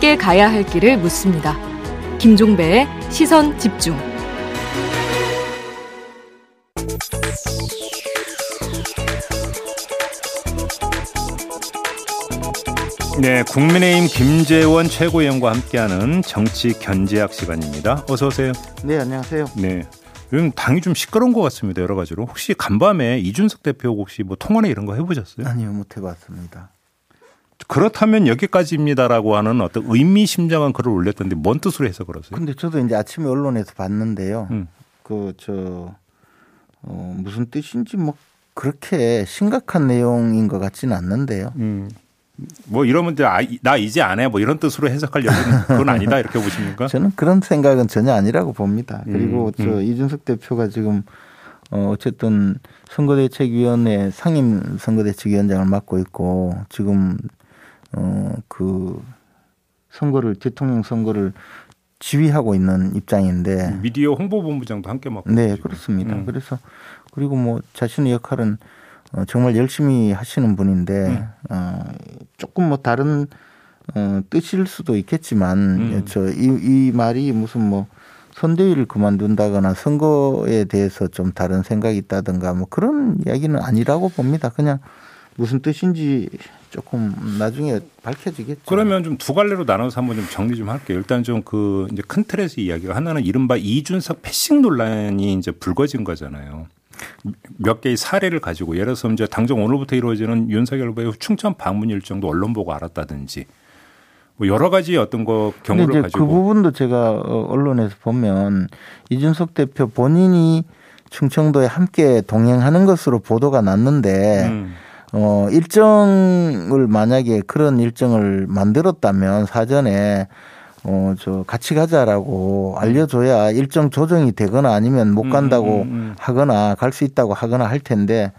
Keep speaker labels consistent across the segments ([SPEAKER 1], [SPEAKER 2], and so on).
[SPEAKER 1] 함께 가야 할 길을 묻습니다. 김종배의 시선 집중.
[SPEAKER 2] 네, 국민의힘 김재원 최고위원과 함께하는 정치 견제학 시간입니다. 어서 오세요.
[SPEAKER 3] 네, 안녕하세요.
[SPEAKER 2] 네. 요즘 당이 좀 시끄러운 것 같습니다. 여러 가지로. 혹시 간밤에 이준석 대표 혹시 뭐 통화나 이런 거 해보셨어요?
[SPEAKER 3] 아니요, 못 해봤습니다.
[SPEAKER 2] 그렇다면 여기까지입니다라고 하는 어떤 의미심장한 글을 올렸던데 뭔 뜻으로 해서 그러세요?
[SPEAKER 3] 근데 저도 이제 아침에 언론에서 봤는데요.
[SPEAKER 2] 음.
[SPEAKER 3] 그저 어, 무슨 뜻인지 뭐 그렇게 심각한 내용인 것 같지는 않는데요.
[SPEAKER 2] 음. 뭐 이러면 이제 아, 나 이제 안 해. 뭐 이런 뜻으로 해석할 여지는 그건 아니다 이렇게 보십니까?
[SPEAKER 3] 저는 그런 생각은 전혀 아니라고 봅니다. 그리고
[SPEAKER 2] 음,
[SPEAKER 3] 저
[SPEAKER 2] 음.
[SPEAKER 3] 이준석 대표가 지금 어 어쨌든 선거대책위원회 상임 선거대책위원장을 맡고 있고 지금 어그 선거를 대통령 선거를 지휘하고 있는 입장인데
[SPEAKER 2] 미디어 홍보본부장도 함께 맡고
[SPEAKER 3] 네
[SPEAKER 2] 계시고.
[SPEAKER 3] 그렇습니다.
[SPEAKER 2] 음.
[SPEAKER 3] 그래서 그리고 뭐 자신의 역할은 어, 정말 열심히 하시는 분인데
[SPEAKER 2] 음.
[SPEAKER 3] 어, 조금 뭐 다른 어, 뜻일 수도 있겠지만
[SPEAKER 2] 음.
[SPEAKER 3] 저이 이 말이 무슨 뭐 선대위를 그만둔다거나 선거에 대해서 좀 다른 생각이 있다든가 뭐 그런 이야기는 아니라고 봅니다. 그냥 무슨 뜻인지 조금 나중에 밝혀지겠죠.
[SPEAKER 2] 그러면 좀 두 갈래로 나눠서 한번 좀 정리 좀 할게요. 일단 좀 그 이제 큰 틀에서 이야기가 하나는 이른바 이준석 패싱 논란이 이제 불거진 거잖아요. 몇 개의 사례를 가지고 예를 들어서 이제 당장 오늘부터 이루어지는 윤석열 후보의 충청 방문 일정도 언론 보고 알았다든지 뭐 여러 가지 어떤 거 경우를
[SPEAKER 3] 이제
[SPEAKER 2] 가지고
[SPEAKER 3] 그 부분도 제가 어, 언론에서 보면 이준석 대표 본인이 충청도에 함께 동행하는 것으로 보도가 났는데
[SPEAKER 2] 음.
[SPEAKER 3] 어 일정을 만약에 그런 일정을 만들었다면 사전에 어 저 같이 가자라고 알려줘야 일정 조정이 되거나 아니면 못 간다고
[SPEAKER 2] 음, 음, 음.
[SPEAKER 3] 하거나 갈 수 있다고 하거나 할 텐데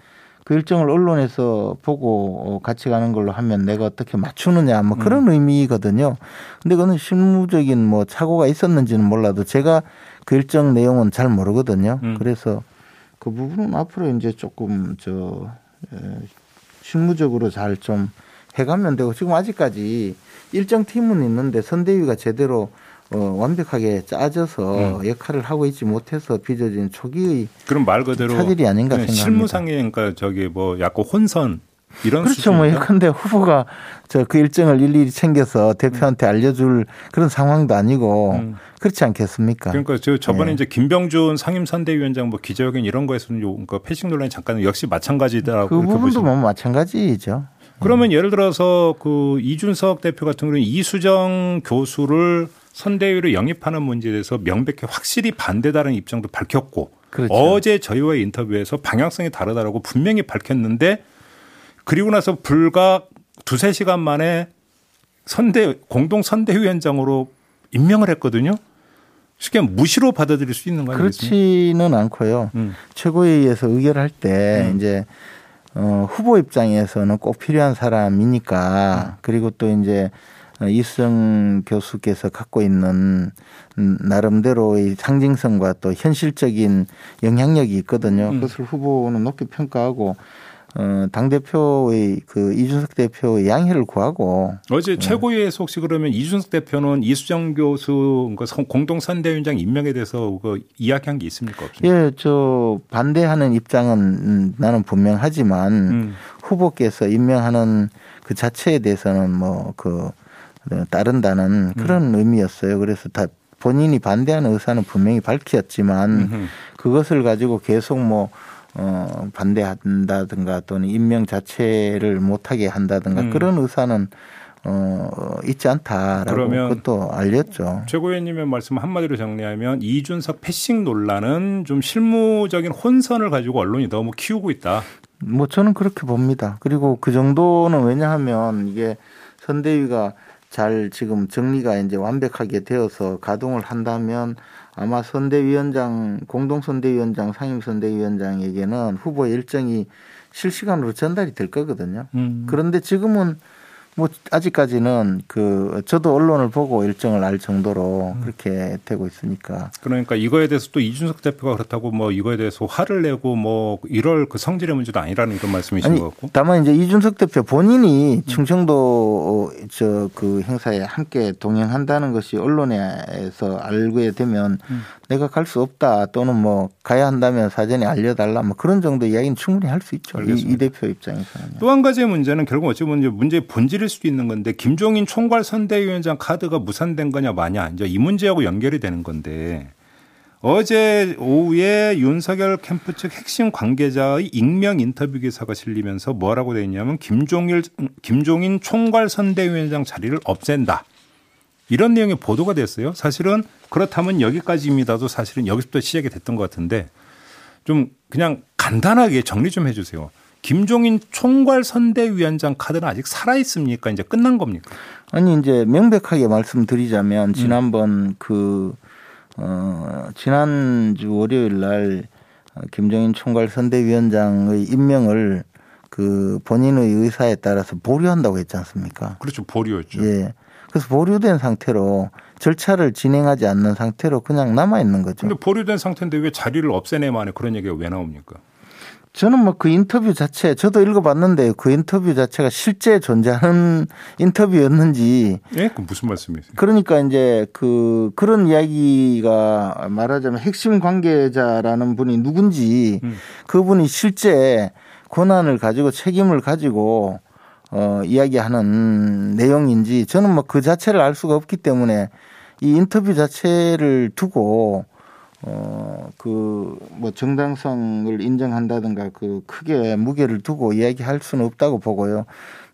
[SPEAKER 3] 그 일정을 언론에서 보고 어, 같이 가는 걸로 하면 내가 어떻게 맞추느냐 뭐 그런
[SPEAKER 2] 음.
[SPEAKER 3] 의미거든요. 근데 그거는 실무적인 뭐 착오가 있었는지는 몰라도 제가 그 일정 내용은 잘 모르거든요.
[SPEAKER 2] 음.
[SPEAKER 3] 그래서 그 부분은 앞으로 이제 조금 저 에, 실무적으로 잘 좀 해가면 되고 지금 아직까지 일정 팀은 있는데 선대위가 제대로 어, 완벽하게 짜져서
[SPEAKER 2] 음.
[SPEAKER 3] 역할을 하고 있지 못해서 빚어진 초기의
[SPEAKER 2] 그럼 말 그대로
[SPEAKER 3] 차질이 아닌가 생각합니다.
[SPEAKER 2] 실무상의 그러니까 저기 뭐 약간 혼선 이런
[SPEAKER 3] 그렇죠. 뭐? 예컨대 후보가 저 그 일정을 일일이 챙겨서 대표한테 알려줄 그런 상황도 아니고
[SPEAKER 2] 음.
[SPEAKER 3] 그렇지 않겠습니까?
[SPEAKER 2] 그러니까 저 저번에
[SPEAKER 3] 네.
[SPEAKER 2] 이제 김병준 상임선대위원장 뭐 기자회견 이런 거에서는 요 그러니까 패싱 논란이 잠깐 역시 마찬가지다라고
[SPEAKER 3] 그 부분도 뭐 마찬가지죠.
[SPEAKER 2] 그러면 예를 들어서 그 이준석 대표 같은 경우는 이수정 교수를 선대위로 영입하는 문제에 대해서 명백히 확실히 반대다는 입장도 밝혔고
[SPEAKER 3] 그렇죠.
[SPEAKER 2] 어제 저희와의 인터뷰에서 방향성이 다르다라고 분명히 밝혔는데 그리고 나서 불과 두세 시간 만에 선대 공동 선대위원장으로 임명을 했거든요. 쉽게 무시로 받아들일 수 있는 거 아니겠습니까?
[SPEAKER 3] 그렇지는 않고요.
[SPEAKER 2] 음.
[SPEAKER 3] 최고회의에서 의결할 때
[SPEAKER 2] 음.
[SPEAKER 3] 이제 어, 후보 입장에서는 꼭 필요한 사람이니까 그리고 또 이제 어, 이수정 교수께서 갖고 있는 음, 나름대로의 상징성과 또 현실적인 영향력이 있거든요.
[SPEAKER 2] 음.
[SPEAKER 3] 그것을 후보는 높게 평가하고 어, 당 대표의 그 이준석 대표의 양해를 구하고
[SPEAKER 2] 어제 최고위에서 혹시 그러면 이준석 대표는 이수정 교수 그 선- 공동 선대위원장 임명에 대해서 그 이야기한 게 있습니까? 없습니까?
[SPEAKER 3] 예, 저 반대하는 입장은 음, 나는 분명하지만
[SPEAKER 2] 음.
[SPEAKER 3] 후보께서 임명하는 그 자체에 대해서는 뭐 그 따른다는 그런 의미였어요. 그래서 다 본인이 반대하는 의사는 분명히 밝혔지만
[SPEAKER 2] 음흠.
[SPEAKER 3] 그것을 가지고 계속 뭐 어, 반대한다든가 또는 임명 자체를 못하게 한다든가
[SPEAKER 2] 음.
[SPEAKER 3] 그런 의사는 어, 있지 않다라고
[SPEAKER 2] 그러면
[SPEAKER 3] 그것도 알렸죠.
[SPEAKER 2] 최고위원님의 말씀 한마디로 정리하면 이준석 패싱 논란은 좀 실무적인 혼선을 가지고 언론이 너무 키우고 있다.
[SPEAKER 3] 뭐 저는 그렇게 봅니다. 그리고 그 정도는 왜냐하면 이게 선대위가 잘 지금 정리가 이제 완벽하게 되어서 가동을 한다면 아마 선대위원장 공동 선대위원장 상임 선대위원장에게는 후보 일정이 실시간으로 전달이 될 거거든요.
[SPEAKER 2] 음.
[SPEAKER 3] 그런데 지금은 뭐 아직까지는 그 저도 언론을 보고 일정을 알 정도로
[SPEAKER 2] 음.
[SPEAKER 3] 그렇게 되고 있으니까
[SPEAKER 2] 그러니까 이거에 대해서 또 이준석 대표가 그렇다고 뭐 이거에 대해서 화를 내고 뭐 이럴 그 성질의 문제도 아니라는 그런 말씀이신
[SPEAKER 3] 아니
[SPEAKER 2] 것 같고.
[SPEAKER 3] 다만 이제 이준석 대표 본인이
[SPEAKER 2] 음.
[SPEAKER 3] 충청도 저그 행사에 함께 동행한다는 것이 언론에서 알게 되면
[SPEAKER 2] 음.
[SPEAKER 3] 내가 갈 수 없다 또는 뭐 가야 한다면 사전에 알려달라 뭐 그런 정도 이야기는 충분히 할 수 있죠. 이. 이 대표 입장에서는.
[SPEAKER 2] 또 한 가지의 문제는 결국 어찌 보면 문제의 본질 일 수도 있는 건데 김종인 총괄 선대위원장 카드가 무산된 거냐 마냐 이제 이 문제하고 연결이 되는 건데 어제 오후에 윤석열 캠프 측 핵심 관계자의 익명 인터뷰 기사가 실리면서 뭐라고 돼 있냐면 김종일 김종인 총괄 선대위원장 자리를 없앤다. 이런 내용의 보도가 됐어요. 사실은 그렇다면 여기까지입니다도 사실은 여기서부터 시작이 됐던 것 같은데 좀 그냥 간단하게 정리 좀 해주세요. 김종인 총괄 선대위원장 카드는 아직 살아 있습니까? 이제 끝난 겁니까?
[SPEAKER 3] 아니 이제 명백하게
[SPEAKER 2] 음.
[SPEAKER 3] 말씀드리자면 지난번 그 어, 지난주 월요일 날 어, 김정인 총괄 선대위원장의 임명을 그 본인의 의사에 따라서 보류한다고 했지 않습니까?
[SPEAKER 2] 그렇죠. 보류였죠.
[SPEAKER 3] 예. 그래서 보류된 상태로 절차를 진행하지 않는 상태로 그냥 남아 있는 거죠.
[SPEAKER 2] 근데 보류된 상태인데 왜 자리를 없애내 만에 그런 얘기가 왜 나옵니까?
[SPEAKER 3] 저는 뭐 그 인터뷰 자체 저도 읽어봤는데 그 인터뷰 자체가 실제 존재하는 인터뷰였는지
[SPEAKER 2] 예? 그 무슨 말씀이세요?
[SPEAKER 3] 그러니까 이제 그 그런 이야기가 말하자면 핵심 관계자라는 분이 누군지
[SPEAKER 2] 음.
[SPEAKER 3] 그분이 실제 권한을 가지고 책임을 가지고 어 이야기하는 내용인지 저는 뭐 그 자체를 알 수가 없기 때문에 이 인터뷰 자체를 두고 어 그 뭐 정당성을 인정한다든가 그 크게 무게를 두고 이야기할 수는 없다고 보고요.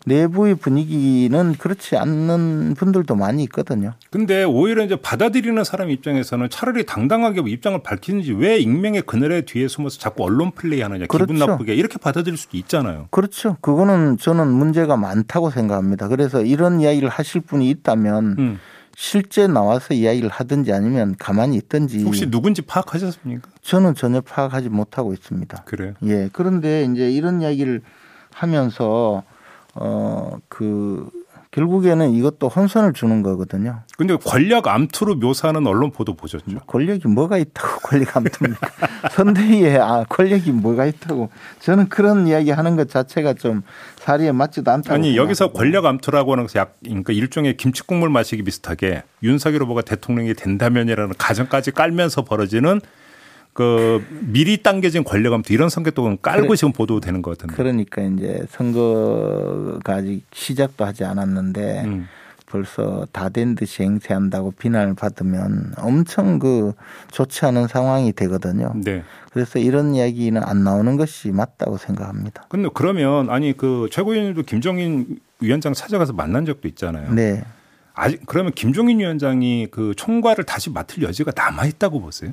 [SPEAKER 3] 내부의 분위기는 그렇지 않는 분들도 많이 있거든요.
[SPEAKER 2] 근데 오히려 이제 받아들이는 사람 입장에서는 차라리 당당하게 입장을 밝히는지 왜 익명의 그늘의 뒤에 숨어서 자꾸 언론 플레이 하느냐 기분
[SPEAKER 3] 그렇죠.
[SPEAKER 2] 나쁘게 이렇게 받아들일 수도 있잖아요.
[SPEAKER 3] 그렇죠. 그거는 저는 문제가 많다고 생각합니다. 그래서 이런 이야기를 하실 분이 있다면
[SPEAKER 2] 음.
[SPEAKER 3] 실제 나와서 이야기를 하든지 아니면 가만히 있든지
[SPEAKER 2] 혹시 누군지 파악하셨습니까?
[SPEAKER 3] 저는 전혀 파악하지 못하고 있습니다.
[SPEAKER 2] 그래요.
[SPEAKER 3] 예. 그런데 이제 이런 이야기를 하면서 어그 결국에는 이것도 혼선을 주는 거거든요.
[SPEAKER 2] 근데 권력 암투로 묘사하는 언론 보도 보셨죠?
[SPEAKER 3] 권력이 뭐가 있다고 권력 암투입니까? 선대위에 아 권력이 뭐가 있다고 저는 그런 이야기 하는 것 자체가 좀 사리에 맞지도 않다고
[SPEAKER 2] 아니 여기서. 권력 암투라고 하는 것이 약 그러니까 일종의 김치국물 마시기 비슷하게 윤석열 후보가 대통령이 된다면이라는 가정까지 깔면서 벌어지는 그 미리 당겨진 권력 암투 이런 성격도 깔고
[SPEAKER 3] 그래.
[SPEAKER 2] 지금 보도되는 것 같은데.
[SPEAKER 3] 그러니까 이제 선거가 아직 시작도 하지 않았는데
[SPEAKER 2] 음.
[SPEAKER 3] 벌써 다 된 듯이 행세한다고 비난을 받으면 엄청 그 좋지 않은 상황이 되거든요.
[SPEAKER 2] 네.
[SPEAKER 3] 그래서 이런 이야기는 안 나오는 것이 맞다고 생각합니다.
[SPEAKER 2] 근데 그러면 아니 그 최고위원님도 김종인 위원장 찾아가서 만난 적도 있잖아요.
[SPEAKER 3] 네.
[SPEAKER 2] 아직 그러면 김종인 위원장이 그 총괄을 다시 맡을 여지가 남아 있다고 보세요?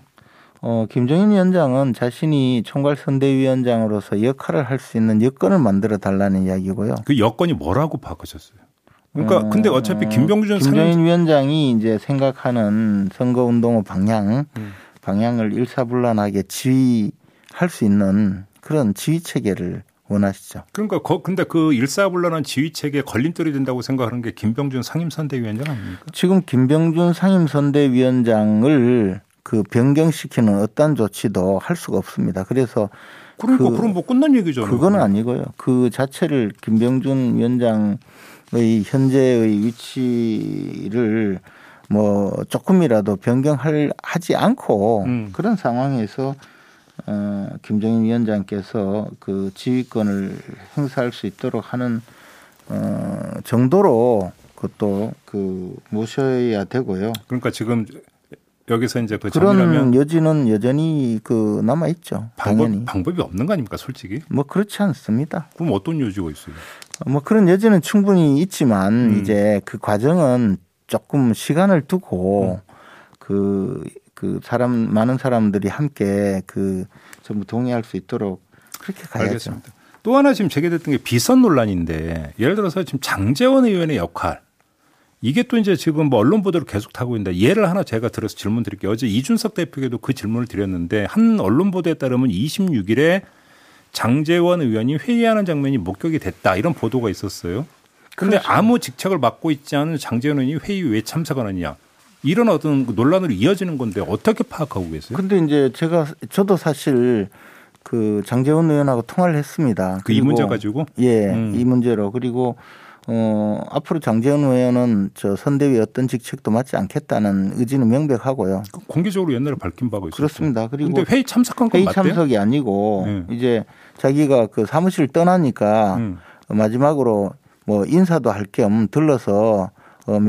[SPEAKER 3] 어, 김정인 위원장은 자신이 총괄 선대위원장으로서 역할을 할 수 있는 여건을 만들어 달라는 이야기고요.
[SPEAKER 2] 그 여건이 뭐라고 바꾸셨어요? 그러니까
[SPEAKER 3] 어,
[SPEAKER 2] 근데 어차피 김병준
[SPEAKER 3] 김정인
[SPEAKER 2] 상임
[SPEAKER 3] 위원장이 이제 생각하는 선거 운동의 방향,
[SPEAKER 2] 음.
[SPEAKER 3] 방향을 일사불란하게 지휘할 수 있는 그런 지휘 체계를 원하시죠.
[SPEAKER 2] 그러니까 거, 근데 그 일사불란한 지휘 체계에 걸림돌이 된다고 생각하는 게 김병준 상임선대위원장 아닙니까?
[SPEAKER 3] 지금 김병준 상임선대위원장을 그 변경시키는 어떤 조치도 할 수가 없습니다. 그래서
[SPEAKER 2] 그러니까
[SPEAKER 3] 그-
[SPEAKER 2] 그, 럼뭐 끝난 얘기잖아요.
[SPEAKER 3] 그거는 아니고요. 그 자체를 김병준 위원장의 현재의 위치를 뭐 조금이라도 변경할 하지 않고
[SPEAKER 2] 음.
[SPEAKER 3] 그런 상황에서 어 김정인 위원장께서 그 지휘권을 행사할 수 있도록 하는 어 정도로 그것도 그 모셔야 되고요.
[SPEAKER 2] 그러니까 지금 여기서 이제 그
[SPEAKER 3] 그런 여지는 여전히 그 남아 있죠. 당연히.
[SPEAKER 2] 방법, 방법이 없는 거 아닙니까, 솔직히?
[SPEAKER 3] 뭐 그렇지 않습니다.
[SPEAKER 2] 그럼 어떤 요지가 있어요?
[SPEAKER 3] 뭐 그런 여지는 충분히 있지만
[SPEAKER 2] 음.
[SPEAKER 3] 이제 그 과정은 조금 시간을 두고 그, 그 사람, 많은 사람들이 함께 그 전부 동의할 수 있도록 그렇게 가야죠.
[SPEAKER 2] 알겠습니다. 또 하나 지금 제기됐던 게 비선 논란인데 예를 들어서 지금 장재원 의원의 역할 이게 또 이제 지금 뭐 언론 보도를 계속 타고 있는데 예를 하나 제가 들어서 질문 드릴게요. 어제 이준석 대표에게도 그 질문을 드렸는데 한 언론 보도에 따르면 26일에 장재원 의원이 회의하는 장면이 목격이 됐다 이런 보도가 있었어요. 근데 그렇죠. 아무 직책을 맡고 있지 않은 장재현 의원이 회의 왜 참석을 하느냐. 이런 어떤 그 논란으로 이어지는 건데 어떻게 파악하고 계세요?
[SPEAKER 3] 근데 이제 제가 저도 사실 그 장재원 의원하고 통화를 했습니다.
[SPEAKER 2] 그 이 문제 가지고?
[SPEAKER 3] 예, 음. 이 문제로 그리고 어 앞으로 장재원 의원은 저 선대위 어떤 직책도 맡지 않겠다는 의지는 명백하고요.
[SPEAKER 2] 그 공개적으로 옛날에 밝힌 바가 있었죠.
[SPEAKER 3] 그렇습니다.
[SPEAKER 2] 그리고 근데 회의 참석한 건
[SPEAKER 3] 회의
[SPEAKER 2] 맞대요?
[SPEAKER 3] 참석이 아니고 네. 이제 자기가 그 사무실 떠나니까 음. 마지막으로 뭐 인사도 할 겸 들러서 어,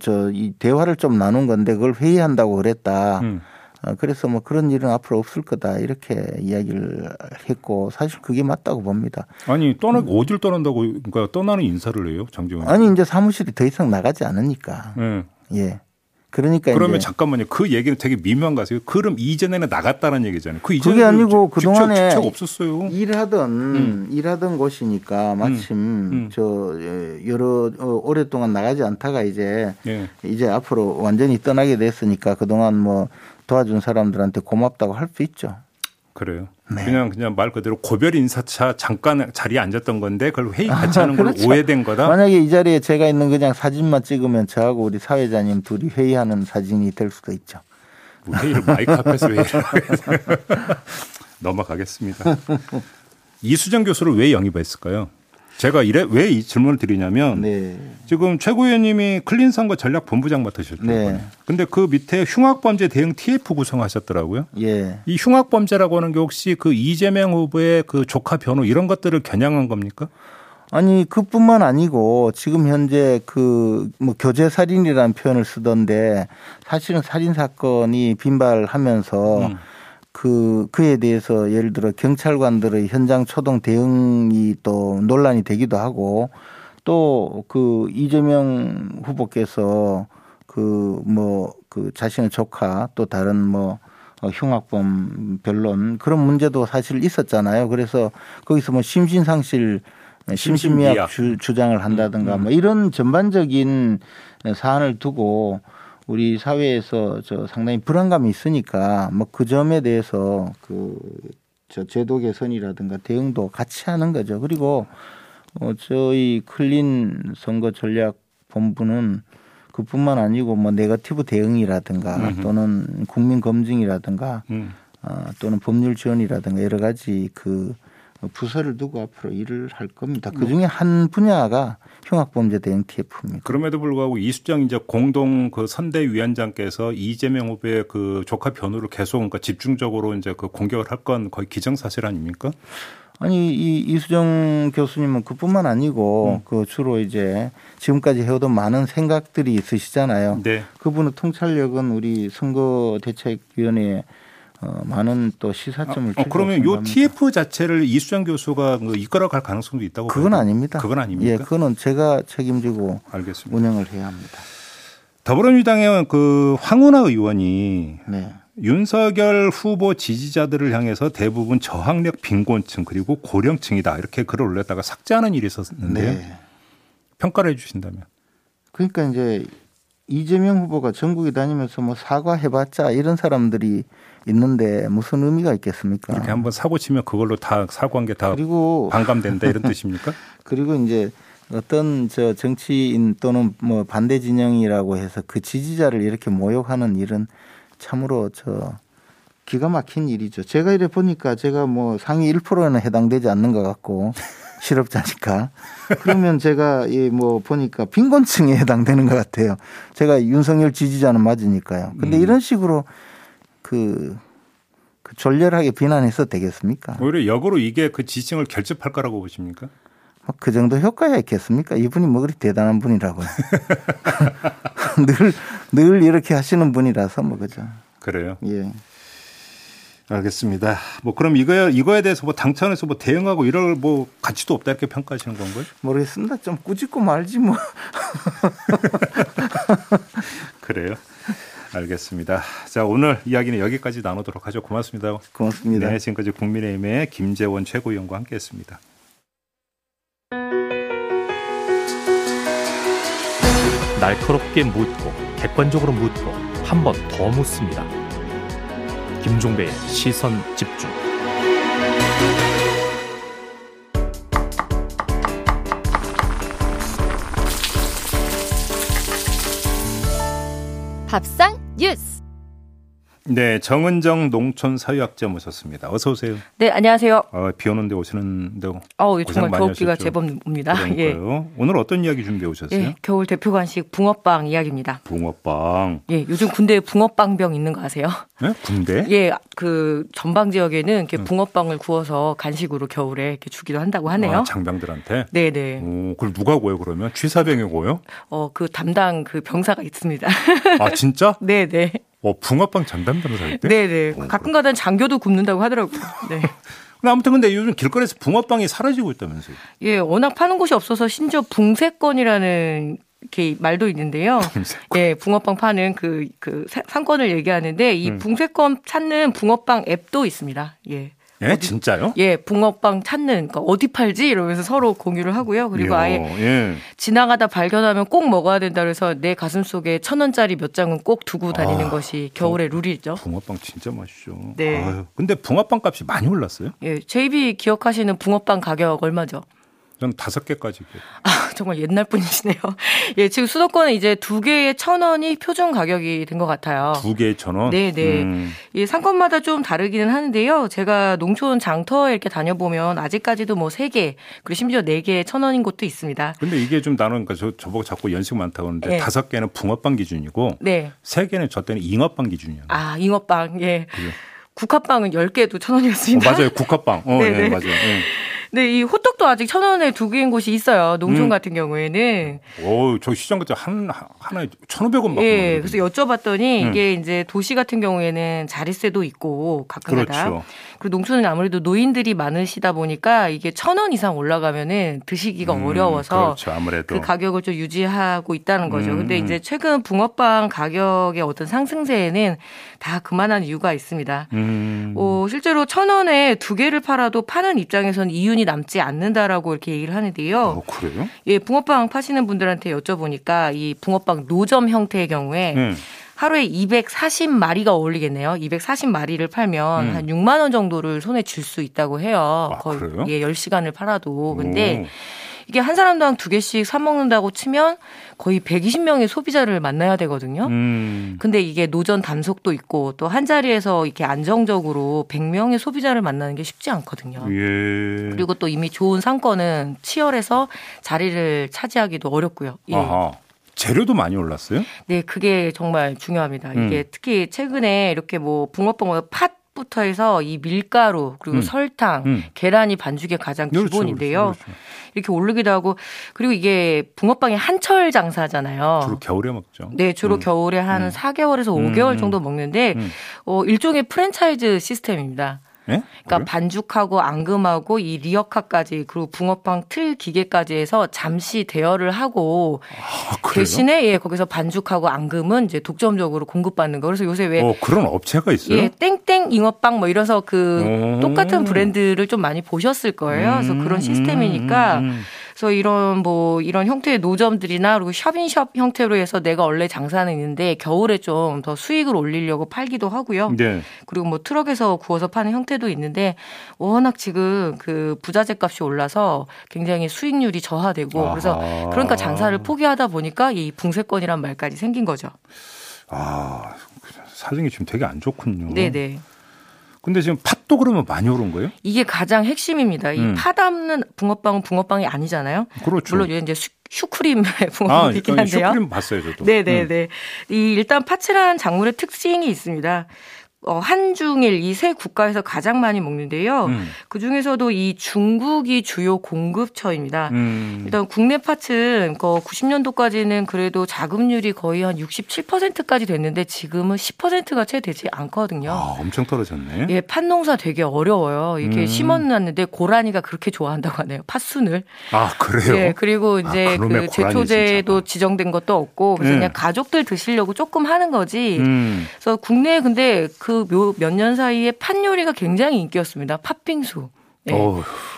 [SPEAKER 3] 저, 이 대화를 좀 나눈 건데 그걸 회의한다고 그랬다. 음. 어, 그래서 뭐 그런 일은 앞으로 없을 거다 이렇게 이야기를 했고 사실 그게 맞다고 봅니다.
[SPEAKER 2] 아니 떠나 어딜 떠난다고 그러니까 떠나는 인사를 해요 장재원?
[SPEAKER 3] 아니 이제 사무실이 더 이상 나가지 않으니까. 네. 예. 그러니까
[SPEAKER 2] 그러면 잠깐만요. 그 얘기는 되게 미묘한 거세요. 그럼 이전에는 나갔다는 얘기잖아요. 그
[SPEAKER 3] 이전에 그게 아니고 그 동안에
[SPEAKER 2] 없었어요.
[SPEAKER 3] 일하던 음. 일하던 곳이니까 마침 음. 음. 저 예, 여러 어, 오랫동안 나가지 않다가 이제 예. 이제 앞으로 완전히 떠나게 됐으니까 그 동안 뭐 도와준 사람들한테 고맙다고 할 수 있죠.
[SPEAKER 2] 그래요. 네. 그냥 그냥 말 그대로 고별 인사차 잠깐 자리에 앉았던 건데 그걸 회의 같이 하는 걸 그렇죠. 오해된 거다.
[SPEAKER 3] 만약에 이 자리에 제가 있는 그냥 사진만 찍으면 저하고 우리 사회자님 둘이 회의하는 사진이 될 수도 있죠.
[SPEAKER 2] 뭐 회의를 마이크 앞에서 회의를 넘어가겠습니다. 이수정 교수를 왜 영입했을까요? 제가 이래 왜 이 질문을 드리냐면 네. 지금 최고위원님이 클린 선거 전략 본부장 맡으셨죠. 네. 근데 그 밑에 흉악 범죄 대응 TF 구성하셨더라고요. 예. 이 흉악 범죄라고 하는 게 혹시 그 이재명 후보의 그 조카 변호 이런 것들을 겨냥한 겁니까?
[SPEAKER 3] 아니 그뿐만 아니고 지금 현재 그 뭐 교제 살인이라는 표현을 쓰던데 사실은 살인 사건이 빈발하면서 음. 그 그에 대해서 예를 들어 경찰관들의 현장 초동 대응이 또 논란이 되기도 하고 또 그 이재명 후보께서 그 뭐그 뭐그 자신의 조카 또 다른 뭐 어, 흉악범 변론 그런 문제도 사실 있었잖아요. 그래서 거기서 뭐 심신상실 심신미약 주, 주장을 한다든가 음, 음. 뭐 이런 전반적인 사안을 두고 우리 사회에서 저 상당히 불안감이 있으니까 뭐 그 점에 대해서 그 저 제도 개선이라든가 대응도 같이 하는 거죠. 그리고 어 저희 클린 선거 전략 본부는 그뿐만 아니고 뭐 네거티브 대응이라든가 음흠. 또는 국민 검증이라든가 음. 어, 또는 법률 지원이라든가 여러 가지 그 부서를 두고 앞으로 일을 할 겁니다. 그 중에 한 분야가 흉악범죄 대응 TF입니다.
[SPEAKER 2] 그럼에도 불구하고 이수정 이제 공동 그 선대위원장께서 이재명 후보의 그 조카 변호를 계속 그러니까 집중적으로 이제 그 공격을 할 건 거의 기정사실 아닙니까?
[SPEAKER 3] 아니 이 이수정 교수님은 그뿐만 아니고 음. 그 주로 이제 지금까지 해오던 많은 생각들이 있으시잖아요. 네. 그분의 통찰력은 우리 선거 대책위원회 어, 많은 또 시사점을
[SPEAKER 2] 아, 어, 그러면 요 TF 자체를 이수정 교수가 그 이끌어갈 가능성도 있다고
[SPEAKER 3] 그건 봐요? 아닙니다.
[SPEAKER 2] 그건 아닙니까?
[SPEAKER 3] 예, 그거는 제가 책임지고 알겠습니다. 운영을 해야 합니다.
[SPEAKER 2] 더불어민주당의 그 황운하 의원이 네. 윤석열 후보 지지자들을 향해서 대부분 저학력 빈곤층 그리고 고령층이다 이렇게 글을 올렸다가 삭제하는 일이 있었는데 네. 평가를 해주신다면.
[SPEAKER 3] 그러니까 이제 이재명 후보가 전국에 다니면서 뭐 사과해봤자 이런 사람들이 있는데 무슨 의미가 있겠습니까?
[SPEAKER 2] 이렇게 한번 사고 치면 그걸로 다 사고한 게 다 그리고 반감된다 이런 뜻입니까?
[SPEAKER 3] 그리고 이제 어떤 저 정치인 또는 뭐 반대 진영이라고 해서 그 지지자를 이렇게 모욕하는 일은 참으로 저 기가 막힌 일이죠. 제가 이래 보니까 제가 뭐 상위 1%에는 해당되지 않는 것 같고 실업자니까. 그러면 제가 뭐 보니까 빈곤층에 해당되는 것 같아요. 제가 윤석열 지지자는 맞으니까요. 근데 음. 이런 식으로 그, 그 졸렬하게 비난해서 되겠습니까?
[SPEAKER 2] 오히려 역으로 이게 그 지층을 결집할 거라고 보십니까?
[SPEAKER 3] 뭐그 정도 효과야 있겠습니까? 이분이 뭐 그리 대단한 분이라고요. 늘, 늘 이렇게 하시는 분이라서 뭐 그죠.
[SPEAKER 2] 그래요? 예. 알겠습니다. 뭐 그럼 이거에 이거에 대해서 뭐 당차원에서 뭐 대응하고 이럴 뭐 가치도 없다 이렇게 평가하시는 건가요?
[SPEAKER 3] 모르겠습니다. 좀 꾸짖고 말지 뭐.
[SPEAKER 2] 그래요. 알겠습니다. 자 오늘 이야기는 여기까지 나누도록 하죠. 고맙습니다.
[SPEAKER 3] 고맙습니다.
[SPEAKER 2] 네, 지금까지 국민의힘의 김재원 최고위원과 함께했습니다.
[SPEAKER 4] 날카롭게 묻고 객관적으로 묻고 한 번 더 묻습니다. 김종배의 시선 집중.
[SPEAKER 1] 밥상 뉴스.
[SPEAKER 2] 네, 정은정 농촌 사회학자 모셨습니다. 어서 오세요.
[SPEAKER 5] 네, 안녕하세요.
[SPEAKER 2] 어, 비 오는데 오시는데
[SPEAKER 5] 어, 정말 겨울비가? 제법 옵니다. 예.
[SPEAKER 2] 오늘 어떤 이야기 준비해 오셨어요?
[SPEAKER 5] 예, 겨울 대표 간식 붕어빵 이야기입니다.
[SPEAKER 2] 붕어빵.
[SPEAKER 5] 예, 요즘 군대에 붕어빵병 있는 거 아세요?
[SPEAKER 2] 네? 군대?
[SPEAKER 5] 예, 그 전방 지역에는 이렇게
[SPEAKER 2] 음.
[SPEAKER 5] 붕어빵을 구워서 간식으로 겨울에 이렇게 주기도 한다고 하네요.
[SPEAKER 2] 아, 장병들한테.
[SPEAKER 5] 네, 네.
[SPEAKER 2] 오, 그걸 누가 고요 그러면? 취사병이 고요?
[SPEAKER 5] 어, 그 담당 그 병사가 있습니다.
[SPEAKER 2] 아 진짜?
[SPEAKER 5] 네, 네.
[SPEAKER 2] 어 붕어빵 전담 변호사 때?
[SPEAKER 5] 네, 네.
[SPEAKER 2] 오,
[SPEAKER 5] 가끔가다 장교도 굽는다고 하더라고요. 네.
[SPEAKER 2] 아무튼 근데 요즘 길거리에서 붕어빵이 사라지고 있다면서요?
[SPEAKER 5] 예, 워낙 파는 곳이 없어서 심지어 붕세권이라는 이렇게 말도 있는데요. 예, 붕어빵 파는 그, 그 사- 상권을 얘기하는데 이
[SPEAKER 2] 음.
[SPEAKER 5] 붕세권 찾는 붕어빵 앱도 있습니다. 예.
[SPEAKER 2] 예, 진짜요?
[SPEAKER 5] 예, 붕어빵 찾는, 그러니까 어디 팔지? 이러면서 서로 공유를 하고요. 그리고
[SPEAKER 2] 이야,
[SPEAKER 5] 아예
[SPEAKER 2] 예.
[SPEAKER 5] 지나가다 발견하면 꼭 먹어야 된다 그래서 내 가슴 속에 천 원짜리 몇 장은 꼭 두고 다니는
[SPEAKER 2] 아,
[SPEAKER 5] 것이 겨울의 룰이죠.
[SPEAKER 2] 붕어빵 진짜 맛있죠.
[SPEAKER 5] 네.
[SPEAKER 2] 아유, 근데 붕어빵 값이 많이 올랐어요?
[SPEAKER 5] 예, JB 기억하시는 붕어빵 가격 얼마죠?
[SPEAKER 2] 전 다섯 개까지.
[SPEAKER 5] 아, 정말 옛날 분이시네요. 예, 지금 수도권은 이제 두 개에 천 원이 표준 가격이 된 것 같아요.
[SPEAKER 2] 두 개에 천 원.
[SPEAKER 5] 네, 네.
[SPEAKER 2] 음,
[SPEAKER 5] 이 상권마다 좀 다르기는 하는데요. 제가 농촌 장터에 이렇게 다녀보면 아직까지도 뭐 세 개, 그리고 심지어 네 개에 천 원인 곳도 있습니다.
[SPEAKER 2] 근데 이게 좀 나는 그러니까 저 저보고 자꾸 연식 많다고 하는데
[SPEAKER 5] 네.
[SPEAKER 2] 다섯 개는 붕어빵 기준이고
[SPEAKER 5] 네.
[SPEAKER 2] 세 개는 저 때는 잉어빵 기준이었어요.
[SPEAKER 5] 아, 잉어빵. 예.
[SPEAKER 2] 그죠?
[SPEAKER 5] 국화빵은 10개도 천
[SPEAKER 2] 어,
[SPEAKER 5] 원이었습니다.
[SPEAKER 2] 맞아요. 국화빵. 어,
[SPEAKER 5] 네,
[SPEAKER 2] 예,
[SPEAKER 5] 네.
[SPEAKER 2] 맞아요. 예.
[SPEAKER 5] 네, 이 호떡도 아직 천 원에 두 개인 곳이 있어요. 농촌
[SPEAKER 2] 음.
[SPEAKER 5] 같은 경우에는.
[SPEAKER 2] 오, 저 시장 갔을 때한 하나에 1,500원 받고.
[SPEAKER 5] 예, 그래서 여쭤봤더니
[SPEAKER 2] 음.
[SPEAKER 5] 이게 이제 도시 같은 경우에는 자릿세도 있고 가끔가다.
[SPEAKER 2] 그렇죠.
[SPEAKER 5] 그리고 농촌은 아무래도 노인들이 많으시다 보니까 이게 천 원 이상 올라가면은 드시기가
[SPEAKER 2] 음,
[SPEAKER 5] 어려워서
[SPEAKER 2] 그렇죠. 아무래도
[SPEAKER 5] 그 가격을 좀 유지하고 있다는 거죠.
[SPEAKER 2] 음,
[SPEAKER 5] 근데
[SPEAKER 2] 음.
[SPEAKER 5] 이제 최근 붕어빵 가격의 어떤 상승세에는 다 그만한 이유가 있습니다.
[SPEAKER 2] 음.
[SPEAKER 5] 어, 실제로 천 원에 두 개를 팔아도 파는 입장에서는 이윤이 남지 않는다라고 이렇게 얘기를 하는데요.
[SPEAKER 2] 어, 그래요?
[SPEAKER 5] 예, 붕어빵 파시는 분들한테 여쭤보니까 이 붕어빵 노점 형태의 경우에
[SPEAKER 2] 음.
[SPEAKER 5] 하루에 240마리가 어울리겠네요. 240마리를 팔면
[SPEAKER 2] 음.
[SPEAKER 5] 한 6만 원 정도를 손에 쥘수 있다고 해요.
[SPEAKER 2] 아,
[SPEAKER 5] 거의
[SPEAKER 2] 그래요?
[SPEAKER 5] 예, 10시간을 팔아도. 근데
[SPEAKER 2] 오.
[SPEAKER 5] 이게 한 사람당 두 개씩 사 먹는다고 치면 거의 120명의 소비자를 만나야 되거든요.
[SPEAKER 2] 음.
[SPEAKER 5] 근데 이게 노전 단속도 있고 또 한 자리에서 이렇게 안정적으로 100명의 소비자를 만나는 게 쉽지 않거든요.
[SPEAKER 2] 예.
[SPEAKER 5] 그리고 또 이미 좋은 상권은 치열해서 자리를 차지하기도 어렵고요. 예.
[SPEAKER 2] 아하. 재료도 많이 올랐어요?
[SPEAKER 5] 네, 그게 정말 중요합니다.
[SPEAKER 2] 음.
[SPEAKER 5] 이게 특히 최근에 이렇게 뭐 붕어빵 뭐 팥부터 해서 이 밀가루 그리고
[SPEAKER 2] 음.
[SPEAKER 5] 설탕,
[SPEAKER 2] 음.
[SPEAKER 5] 계란이 반죽의 가장
[SPEAKER 2] 그렇죠,
[SPEAKER 5] 기본인데요.
[SPEAKER 2] 그렇죠, 그렇죠.
[SPEAKER 5] 이렇게 오르기도 하고 그리고 이게 붕어빵이 한철 장사잖아요.
[SPEAKER 2] 주로 겨울에 먹죠.
[SPEAKER 5] 네, 주로
[SPEAKER 2] 음.
[SPEAKER 5] 겨울에 한
[SPEAKER 2] 음.
[SPEAKER 5] 4개월에서
[SPEAKER 2] 음,
[SPEAKER 5] 5개월
[SPEAKER 2] 음.
[SPEAKER 5] 정도 먹는데
[SPEAKER 2] 음.
[SPEAKER 5] 어 일종의 프랜차이즈 시스템입니다.
[SPEAKER 2] 예?
[SPEAKER 5] 그러니까
[SPEAKER 2] 그래요?
[SPEAKER 5] 반죽하고 앙금하고 이 리어카까지 그리고 붕어빵 틀 기계까지 해서 잠시 대여를 하고
[SPEAKER 2] 아?
[SPEAKER 5] 대신에 예 거기서 반죽하고 앙금은 이제 독점적으로 공급받는 거. 그래서 요새 왜
[SPEAKER 2] 어, 그런 업체가 있어요?
[SPEAKER 5] 예, 땡땡 잉어빵 뭐 이래서 그
[SPEAKER 2] 오.
[SPEAKER 5] 똑같은 브랜드를 좀 많이 보셨을 거예요. 그래서 그런 시스템이니까
[SPEAKER 2] 음, 음, 음.
[SPEAKER 5] 그래서 이런 뭐 이런 형태의 노점들이나 그리고 샵인샵 형태로 해서 내가 원래 장사는 있는데 겨울에 좀 더 수익을 올리려고 팔기도 하고요.
[SPEAKER 2] 네.
[SPEAKER 5] 그리고 뭐 트럭에서 구워서 파는 형태도 있는데 워낙 지금 그 부자재 값이 올라서 굉장히 수익률이 저하되고 그래서
[SPEAKER 2] 아하.
[SPEAKER 5] 그러니까 장사를 포기하다 보니까 이 붕세권이란 말까지 생긴 거죠.
[SPEAKER 2] 아, 사정이 지금 되게 안 좋군요.
[SPEAKER 5] 네네.
[SPEAKER 2] 근데 지금 팥도 그러면 많이 오른 거예요?
[SPEAKER 5] 이게 가장 핵심입니다. 이
[SPEAKER 2] 음.
[SPEAKER 5] 파 담는 붕어빵은 붕어빵이 아니잖아요.
[SPEAKER 2] 그렇죠.
[SPEAKER 5] 물론 이제 슈, 슈크림의
[SPEAKER 2] 아,
[SPEAKER 5] 붕어빵이긴
[SPEAKER 2] 아니,
[SPEAKER 5] 한데요.
[SPEAKER 2] 슈크림 봤어요, 저도. 음.
[SPEAKER 5] 네네네. 이 일단 파츠란 작물의 특징이 있습니다. 어, 한중일 이 세 국가에서 가장 많이 먹는데요.
[SPEAKER 2] 음.
[SPEAKER 5] 그 중에서도 이 중국이 주요 공급처입니다.
[SPEAKER 2] 음.
[SPEAKER 5] 일단 국내 팥은 그 90년도까지는 그래도 자급률이 거의 한 67%까지 됐는데 지금은 10%가 채 되지 않거든요.
[SPEAKER 2] 아, 엄청 떨어졌네.
[SPEAKER 5] 예, 팥 농사 되게 어려워요. 이게
[SPEAKER 2] 음.
[SPEAKER 5] 심어놨는데 고라니가 그렇게 좋아한다고 하네요. 팥순을.
[SPEAKER 2] 아, 그래요?
[SPEAKER 5] 예, 그리고 이제
[SPEAKER 2] 아, 그
[SPEAKER 5] 제초제도. 지정된 것도 없고 그래서
[SPEAKER 2] 음.
[SPEAKER 5] 그냥 가족들 드시려고 조금 하는 거지.
[SPEAKER 2] 음.
[SPEAKER 5] 그래서 국내에 근데 그몇 년 사이에 팥 요리가 굉장히 인기였습니다. 팥빙수. 예.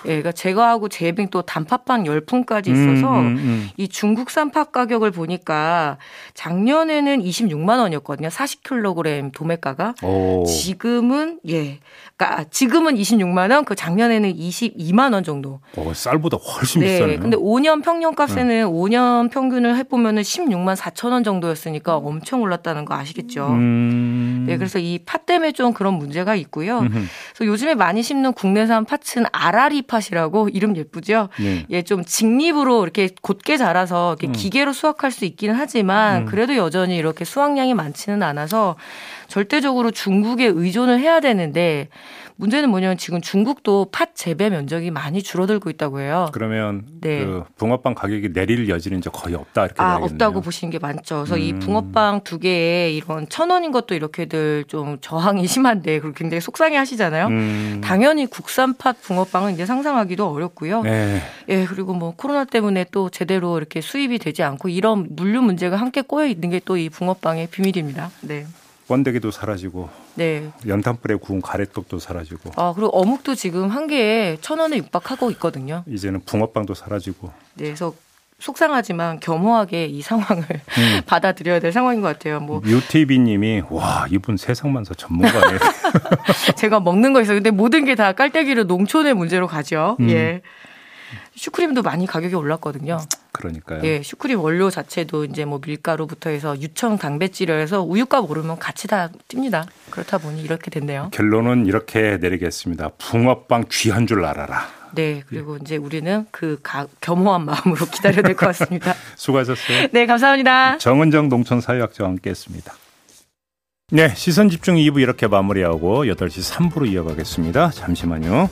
[SPEAKER 5] 예, 그러니까 제거하고 재빙 또 단팥빵 열풍까지 있어서 음, 음, 음. 이 중국산 팥 가격을 보니까 작년에는 26만 원이었거든요. 40kg 도매가가. 오. 지금은 예. 그러니까 지금은 26만 원, 그 작년에는 22만 원 정도.
[SPEAKER 2] 어, 쌀보다 훨씬 네, 비싸네요.
[SPEAKER 5] 근데 5년 평년값에는 네. 5년 평균을 해 보면은 16만 4천 원 정도였으니까 엄청 올랐다는 거 아시겠죠? 음. 네, 그래서 이 팥 때문에 좀 그런 문제가 있고요. 그래서 요즘에 많이 심는 국내산 팥은 아라리 팥이라고 이름 예쁘죠? 네. 예, 좀 직립으로 이렇게 곧게 자라서 이렇게 음. 기계로 수확할 수 있기는 하지만 음. 그래도 여전히 이렇게 수확량이 많지는 않아서 절대적으로 중국에 의존을 해야 되는데 문제는 뭐냐면 지금 중국도 팥 재배 면적이 많이 줄어들고 있다고 해요.
[SPEAKER 2] 그러면 네. 그 붕어빵 가격이 내릴 여지는 이제 거의 없다 이렇게
[SPEAKER 5] 아, 없다고 보시는 게 많죠. 그래서 음. 이 붕어빵 두 개에 이런 천 원인 것도 이렇게들 좀 저항이 심한데 그리고 굉장히 속상해 하시잖아요. 음. 당연히 국산 팥 붕어빵은 이제 상상하기도 어렵고요. 네. 예, 그리고 뭐 코로나 때문에 또 제대로 이렇게 수입이 되지 않고 이런 물류 문제가 함께 꼬여 있는 게 또 이 붕어빵의 비밀입니다. 네.
[SPEAKER 2] 번데기도 사라지고 네. 연탄불에 구운 가래떡도 사라지고
[SPEAKER 5] 아 그리고 어묵도 지금 한 개에 천 원에 육박하고 있거든요.
[SPEAKER 2] 이제는 붕어빵도 사라지고
[SPEAKER 5] 네, 그래서 속상하지만 겸허하게 이 상황을 음. 받아들여야 될 상황인 것 같아요.
[SPEAKER 2] 뭐 유티비님이 와 이분 세상만사 전문가네.
[SPEAKER 5] 제가 먹는 거 있어요. 근데 모든 게 다 깔때기로 농촌의 문제로 가죠. 음. 예. 슈크림도 많이 가격이 올랐거든요.
[SPEAKER 2] 그러니까요.
[SPEAKER 5] 예, 슈크림 원료 자체도 이제 뭐 밀가루부터 해서 유청 단백질을 해서 우유값 오르면 같이 다 뜁니다. 그렇다 보니 이렇게 됐네요.
[SPEAKER 2] 결론은 이렇게 내리겠습니다. 붕어빵 귀한 줄 알아라.
[SPEAKER 5] 네, 그리고 이제 우리는 그 가, 겸허한 마음으로 기다려야 될 것 같습니다.
[SPEAKER 2] 수고하셨어요.
[SPEAKER 5] 네, 감사합니다.
[SPEAKER 2] 정은정 농촌사회학자와 함께했습니다. 네, 시선 집중 2부 이렇게 마무리하고 8시 3부로 이어가겠습니다. 잠시만요.